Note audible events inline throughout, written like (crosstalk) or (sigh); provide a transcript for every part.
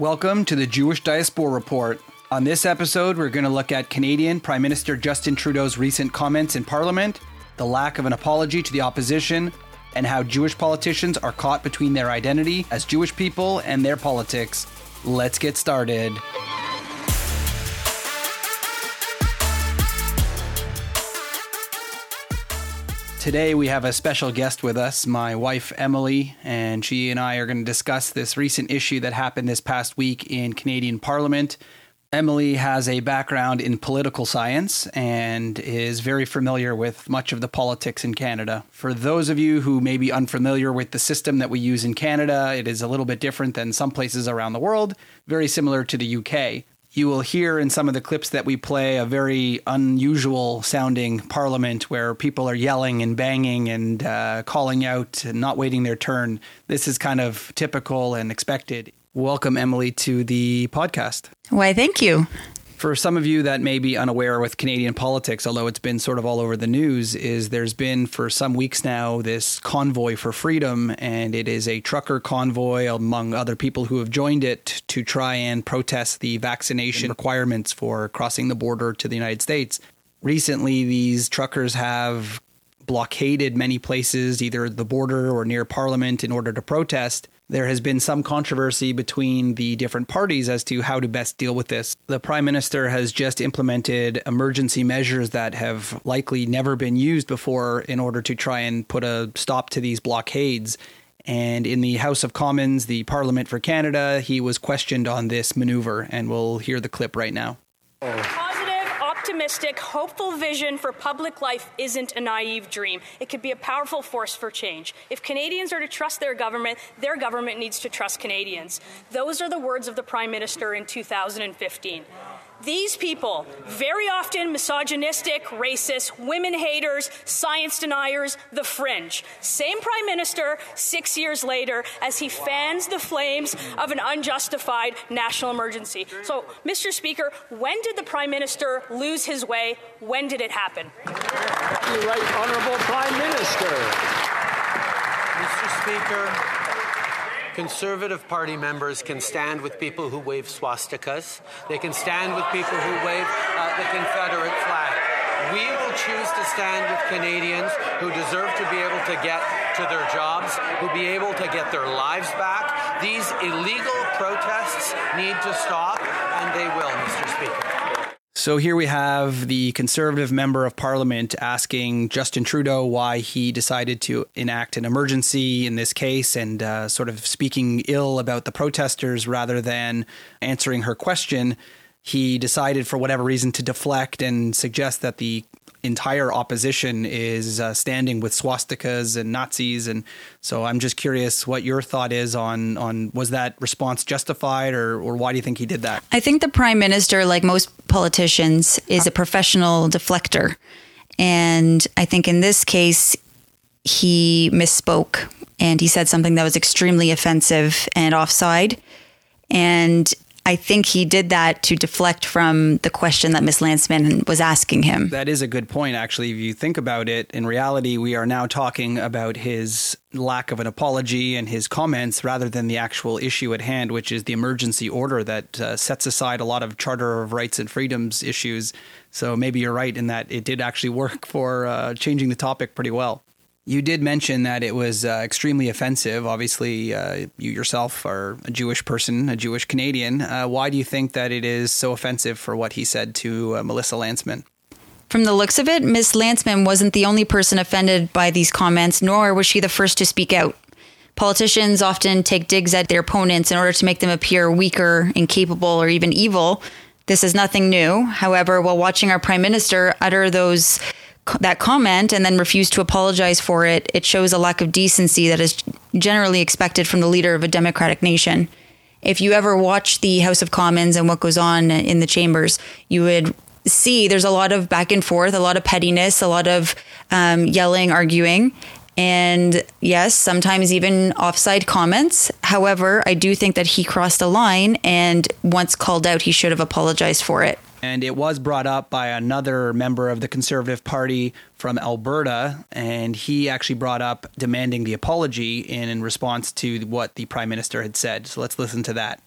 Welcome to the Jewish Diaspora Report. On this episode, we're going to look at Canadian Prime Minister Justin Trudeau's recent comments in Parliament, the lack of an apology to the opposition, and how Jewish politicians are caught between their identity as Jewish people and their politics. Let's get started. Today, we have a special guest with us, my wife Emily, and she and I are going to discuss this recent issue that happened this past week in Canadian Parliament. Emily has a background in political science and is very familiar with much of the politics in Canada. For those of you who may be unfamiliar with the system that we use in Canada, it is a little bit different than some places around the world, very similar to the UK you will hear in some of the clips that we play a very unusual sounding parliament where people are yelling and banging and uh, calling out and not waiting their turn. This is kind of typical and expected. Welcome, Emily, to the podcast. Why, thank you. For some of you that may be unaware with Canadian politics, although it's been sort of all over the news, is there's been for some weeks now this convoy for freedom, and it is a trucker convoy among other people who have joined it to try and protest the vaccination requirements for crossing the border to the United States. Recently, these truckers have blockaded many places, either the border or near Parliament, in order to protest there has been some controversy between the different parties as to how to best deal with this. The prime minister has just implemented emergency measures that have likely never been used before in order to try and put a stop to these blockades. And in the House of Commons, the Parliament for Canada, he was questioned on this maneuver, and we'll hear the clip right now. Oh optimistic, hopeful vision for public life isn't a naive dream. It could be a powerful force for change. If Canadians are to trust their government, their government needs to trust Canadians. Those are the words of the Prime Minister in 2015. These people, very often misogynistic, racist, women haters, science deniers, the fringe. Same prime minister six years later as he fans the flames of an unjustified national emergency. So, Mr. Speaker, when did the prime minister lose his way? When did it happen? Right, Honourable Prime Minister. Mr. Speaker, Conservative Party members can stand with people who wave swastikas. They can stand with people who wave uh, the Confederate flag. We will choose to stand with Canadians who deserve to be able to get to their jobs, who be able to get their lives back. These illegal protests need to stop, and they will, Mr. Speaker. So here we have the Conservative member of Parliament asking Justin Trudeau why he decided to enact an emergency in this case and uh, sort of speaking ill about the protesters rather than answering her question. He decided, for whatever reason, to deflect and suggest that the entire opposition is uh, standing with swastikas and Nazis, and so I'm just curious what your thought is on on was that response justified, or or why do you think he did that? I think the prime minister, like most politicians, is a professional deflector, and I think in this case he misspoke and he said something that was extremely offensive and offside. And I think he did that to deflect from the question that Miss Lantsman was asking him. That is a good point, actually. If you think about it, in reality, we are now talking about his lack of an apology and his comments rather than the actual issue at hand, which is the emergency order that uh, sets aside a lot of Charter of Rights and Freedoms issues. So maybe you're right in that it did actually work for uh, changing the topic pretty well. You did mention that it was uh, extremely offensive. Obviously, uh, you yourself are a Jewish person, a Jewish Canadian. Uh, why do you think that it is so offensive for what he said to uh, Melissa Lantsman? From the looks of it, Ms. Lantsman wasn't the only person offended by these comments, nor was she the first to speak out. Politicians often take digs at their opponents in order to make them appear weaker, incapable, or even evil. This is nothing new. However, while watching our prime minister utter those that comment and then refuse to apologize for it, it shows a lack of decency that is generally expected from the leader of a democratic nation. If you ever watch the House of Commons and what goes on in the chambers, you would see there's a lot of back and forth, a lot of pettiness, a lot of um, yelling, arguing, and yes, sometimes even offside comments. However, I do think that he crossed a line, and once called out, he should have apologized for it. And it was brought up by another member of the Conservative Party from Alberta, and he actually brought up demanding the apology in, in response to what the Prime Minister had said. So let's listen to that.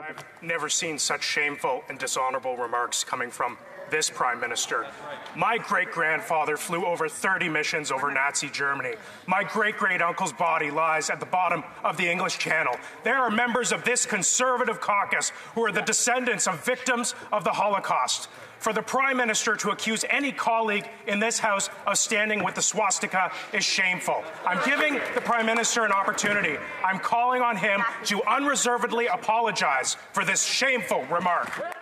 I've never seen such shameful and dishonorable remarks coming from this Prime Minister. My great grandfather flew over 30 missions over Nazi Germany. My great great uncle's body lies at the bottom of the English Channel. There are members of this conservative caucus who are the descendants of victims of the Holocaust. For the Prime Minister to accuse any colleague in this House of standing with the swastika is shameful. I'm giving the Prime Minister an opportunity. I'm calling on him to unreservedly apologize for this shameful remark.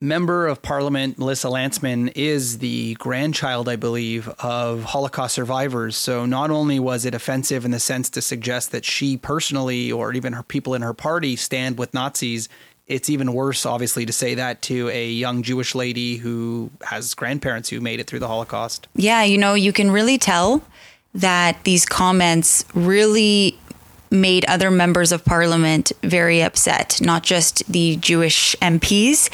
Member of Parliament Melissa Lantsman is the grandchild, I believe, of Holocaust survivors. So not only was it offensive in the sense to suggest that she personally or even her people in her party stand with Nazis, it's even worse, obviously, to say that to a young Jewish lady who has grandparents who made it through the Holocaust. Yeah, you know, you can really tell that these comments really made other members of parliament very upset, not just the Jewish MPs,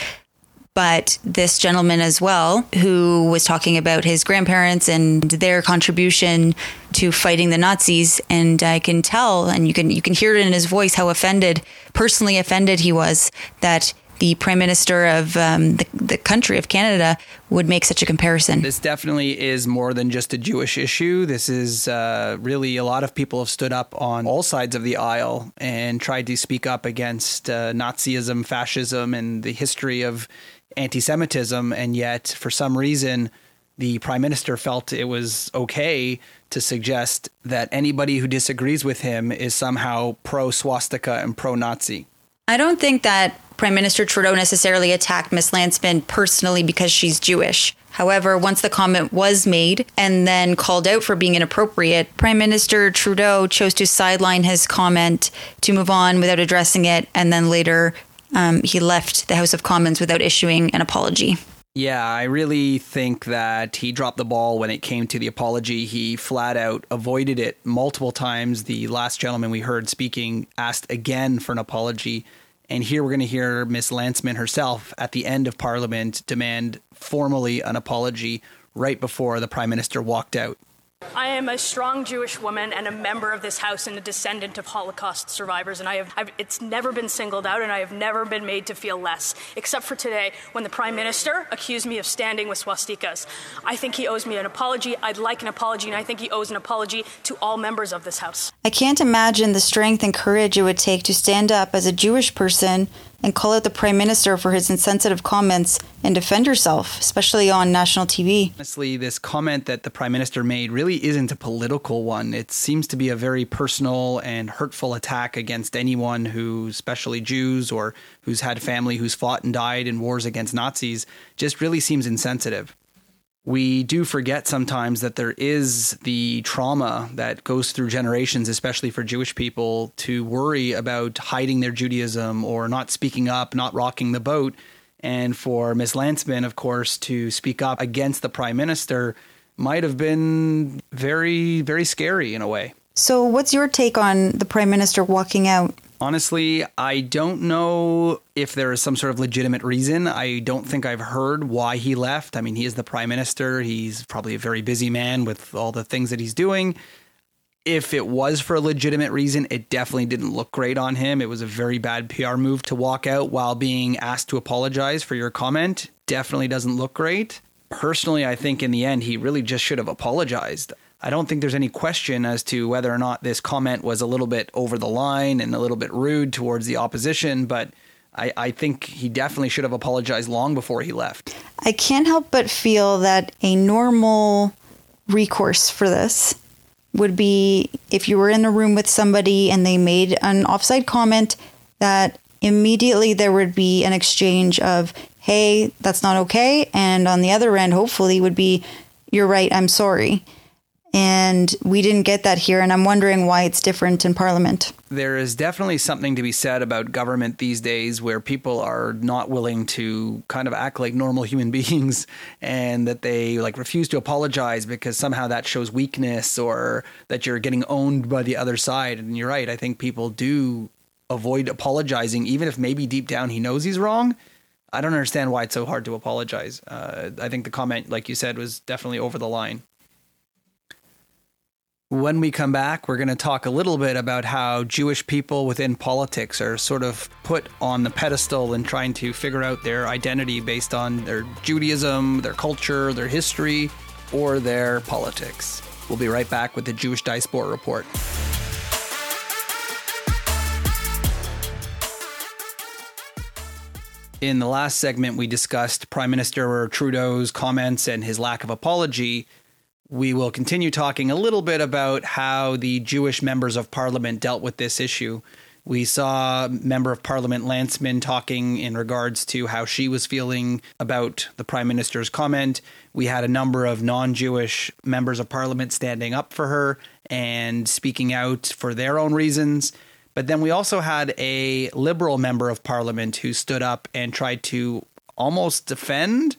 but this gentleman as well, who was talking about his grandparents and their contribution to fighting the Nazis. And I can tell, and you can you can hear it in his voice, how offended, personally offended he was that the prime minister of um, the, the country of Canada would make such a comparison. This definitely is more than just a Jewish issue. This is uh, really a lot of people have stood up on all sides of the aisle and tried to speak up against uh, Nazism, fascism, and the history of anti Semitism. And yet, for some reason, the prime minister felt it was okay to suggest that anybody who disagrees with him is somehow pro swastika and pro Nazi. I don't think that Prime Minister Trudeau necessarily attacked Miss Lantsman personally because she's Jewish. However, once the comment was made and then called out for being inappropriate, Prime Minister Trudeau chose to sideline his comment to move on without addressing it, and then later um, he left the House of Commons without issuing an apology. Yeah, I really think that he dropped the ball when it came to the apology. He flat out avoided it multiple times. The last gentleman we heard speaking asked again for an apology. And here we're going to hear Miss Lantsman herself at the end of Parliament demand formally an apology right before the Prime Minister walked out. I am a strong Jewish woman and a member of this house and a descendant of Holocaust survivors, and I have I've, it's never been singled out, and I have never been made to feel less, except for today when the Prime Minister accused me of standing with swastikas. I think he owes me an apology. I'd like an apology, and I think he owes an apology to all members of this house. I can't imagine the strength and courage it would take to stand up as a Jewish person and call out the prime minister for his insensitive comments and defend herself, especially on national TV. Honestly, this comment that the prime minister made really isn't a political one. It seems to be a very personal and hurtful attack against anyone who, especially Jews or who's had family who's fought and died in wars against Nazis, just really seems insensitive we do forget sometimes that there is the trauma that goes through generations, especially for Jewish people, to worry about hiding their Judaism or not speaking up, not rocking the boat. And for Ms. Lantsman, of course, to speak up against the prime minister might have been very, very scary in a way. So, what's your take on the prime minister walking out? Honestly, I don't know if there is some sort of legitimate reason. I don't think I've heard why he left. I mean, he is the prime minister. He's probably a very busy man with all the things that he's doing. If it was for a legitimate reason, it definitely didn't look great on him. It was a very bad PR move to walk out while being asked to apologize for your comment. Definitely doesn't look great. Personally, I think in the end, he really just should have apologized. I don't think there's any question as to whether or not this comment was a little bit over the line and a little bit rude towards the opposition, but I, I think he definitely should have apologized long before he left. I can't help but feel that a normal recourse for this would be if you were in a room with somebody and they made an offside comment that immediately there would be an exchange of hey that's not okay and on the other end hopefully would be you're right i'm sorry and we didn't get that here. And I'm wondering why it's different in Parliament. There is definitely something to be said about government these days where people are not willing to kind of act like normal human (laughs) beings and that they like refuse to apologize because somehow that shows weakness or that you're getting owned by the other side. And you're right. I think people do avoid apologizing, even if maybe deep down he knows he's wrong. I don't understand why it's so hard to apologize. Uh, I think the comment, like you said, was definitely over the line. When we come back, we're going to talk a little bit about how Jewish people within politics are sort of put on the pedestal and trying to figure out their identity based on their Judaism, their culture, their history, or their politics. We'll be right back with the Jewish Diaspora Report. In the last segment, we discussed Prime Minister Trudeau's comments and his lack of apology. We will continue talking a little bit about how the Jewish members of parliament dealt with this issue. We saw Member of Parliament Lantsman talking in regards to how she was feeling about the Prime Minister's comment. We had a number of non Jewish members of Parliament standing up for her and speaking out for their own reasons. But then we also had a liberal member of parliament who stood up and tried to almost defend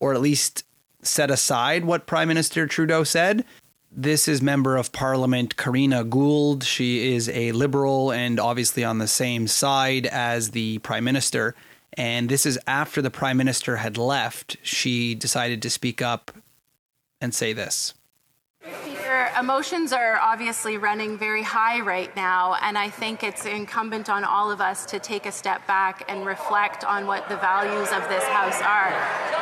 or at least set aside what Prime Minister Trudeau said. This is member of parliament Karina Gould. She is a liberal and obviously on the same side as the prime minister. And this is after the prime minister had left. She decided to speak up and say this emotions are obviously running very high right now, and I think it's incumbent on all of us to take a step back and reflect on what the values of this house are.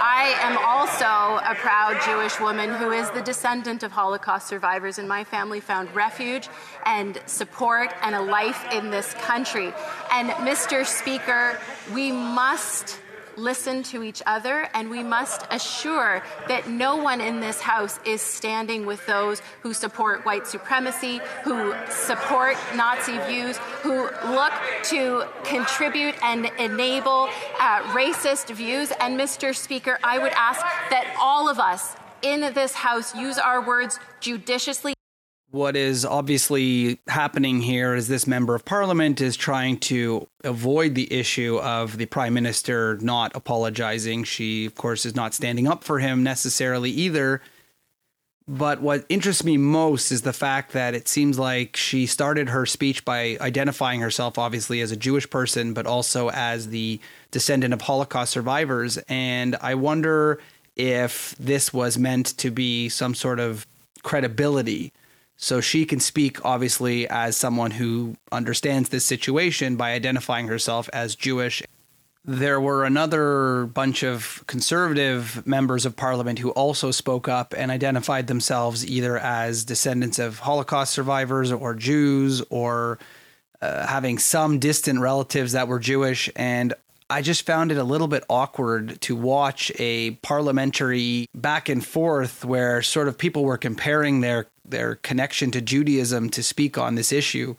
I am also a proud Jewish woman who is the descendant of Holocaust survivors, and my family found refuge and support and a life in this country. And, Mr. Speaker, we must listen to each other, and we must assure that no one in this House is standing with those who support white supremacy, who support Nazi views, who look to contribute and enable uh, racist views. And, Mr. Speaker, I would ask that all of us in this House use our words judiciously what is obviously happening here is this member of parliament is trying to avoid the issue of the prime minister not apologizing. She, of course, is not standing up for him necessarily either. But what interests me most is the fact that it seems like she started her speech by identifying herself, obviously, as a Jewish person, but also as the descendant of Holocaust survivors. And I wonder if this was meant to be some sort of credibility so she can speak, obviously, as someone who understands this situation by identifying herself as Jewish. There were another bunch of conservative members of parliament who also spoke up and identified themselves either as descendants of Holocaust survivors or Jews or uh, having some distant relatives that were Jewish. And I just found it a little bit awkward to watch a parliamentary back and forth where sort of people were comparing their their connection to Judaism to speak on this issue.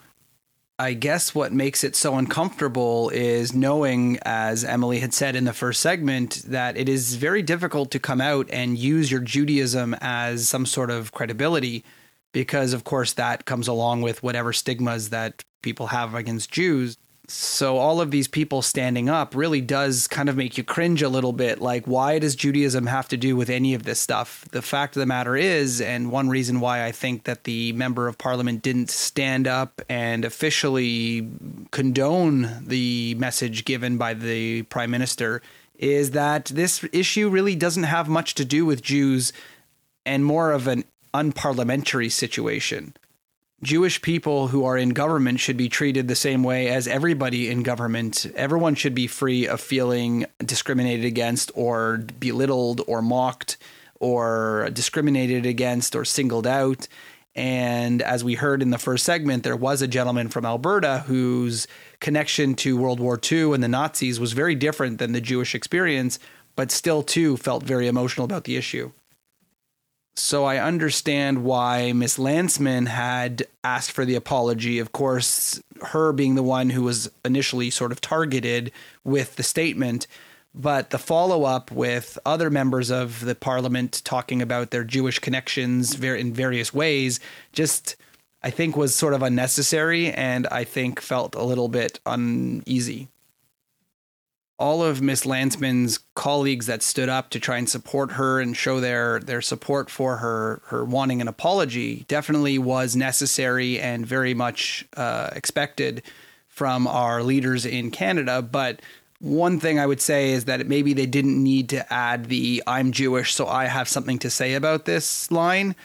I guess what makes it so uncomfortable is knowing, as Emily had said in the first segment, that it is very difficult to come out and use your Judaism as some sort of credibility, because, of course, that comes along with whatever stigmas that people have against Jews. So all of these people standing up really does kind of make you cringe a little bit. Like, why does Judaism have to do with any of this stuff? The fact of the matter is, and one reason why I think that the member of parliament didn't stand up and officially condone the message given by the prime minister is that this issue really doesn't have much to do with Jews and more of an unparliamentary situation. Jewish people who are in government should be treated the same way as everybody in government. Everyone should be free of feeling discriminated against or belittled or mocked or discriminated against or singled out. And as we heard in the first segment, there was a gentleman from Alberta whose connection to World War II and the Nazis was very different than the Jewish experience, but still, too, felt very emotional about the issue. So I understand why Miss Lantsman had asked for the apology. Of course, her being the one who was initially sort of targeted with the statement, but the follow up with other members of the parliament talking about their Jewish connections in various ways just I think was sort of unnecessary and I think felt a little bit uneasy all of Miss Lantsman's colleagues that stood up to try and support her and show their their support for her her wanting an apology definitely was necessary and very much uh, expected from our leaders in Canada. But one thing I would say is that maybe they didn't need to add the "I'm Jewish, so I have something to say about this" line.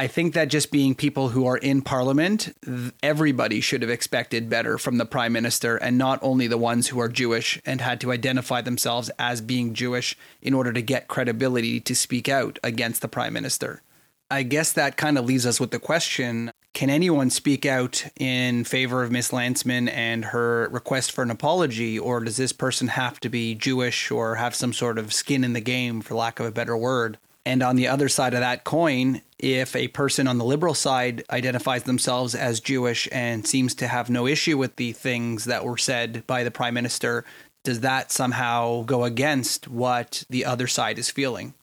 I think that just being people who are in parliament, everybody should have expected better from the prime minister, and not only the ones who are Jewish and had to identify themselves as being Jewish in order to get credibility to speak out against the prime minister. I guess that kind of leaves us with the question can anyone speak out in favor of Miss Lantsman and her request for an apology, or does this person have to be Jewish or have some sort of skin in the game, for lack of a better word? And on the other side of that coin, if a person on the liberal side identifies themselves as Jewish and seems to have no issue with the things that were said by the prime minister, does that somehow go against what the other side is feeling?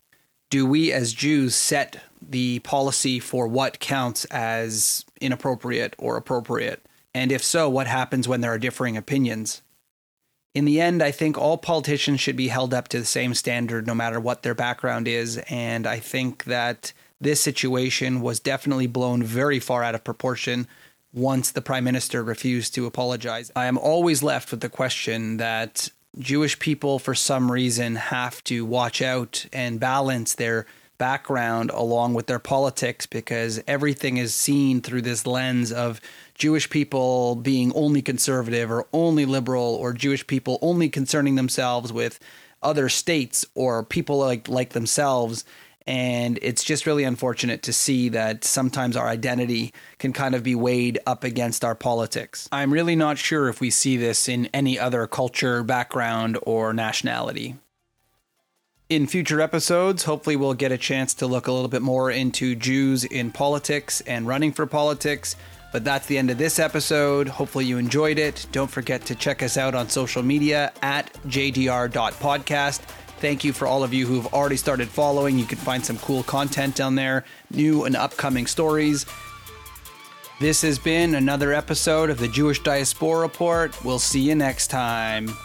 Do we as Jews set the policy for what counts as inappropriate or appropriate? And if so, what happens when there are differing opinions? in the end, I think all politicians should be held up to the same standard no matter what their background is. And I think that this situation was definitely blown very far out of proportion once the prime minister refused to apologize. I am always left with the question that Jewish people, for some reason, have to watch out and balance their background along with their politics because everything is seen through this lens of Jewish people being only conservative or only liberal or Jewish people only concerning themselves with other states or people like like themselves and it's just really unfortunate to see that sometimes our identity can kind of be weighed up against our politics. I'm really not sure if we see this in any other culture, background, or nationality in future episodes, hopefully, we'll get a chance to look a little bit more into Jews in politics and running for politics. But that's the end of this episode. Hopefully, you enjoyed it. Don't forget to check us out on social media at jdr.podcast. Thank you for all of you who've already started following. You can find some cool content down there, new and upcoming stories. This has been another episode of the Jewish Diaspora Report. We'll see you next time.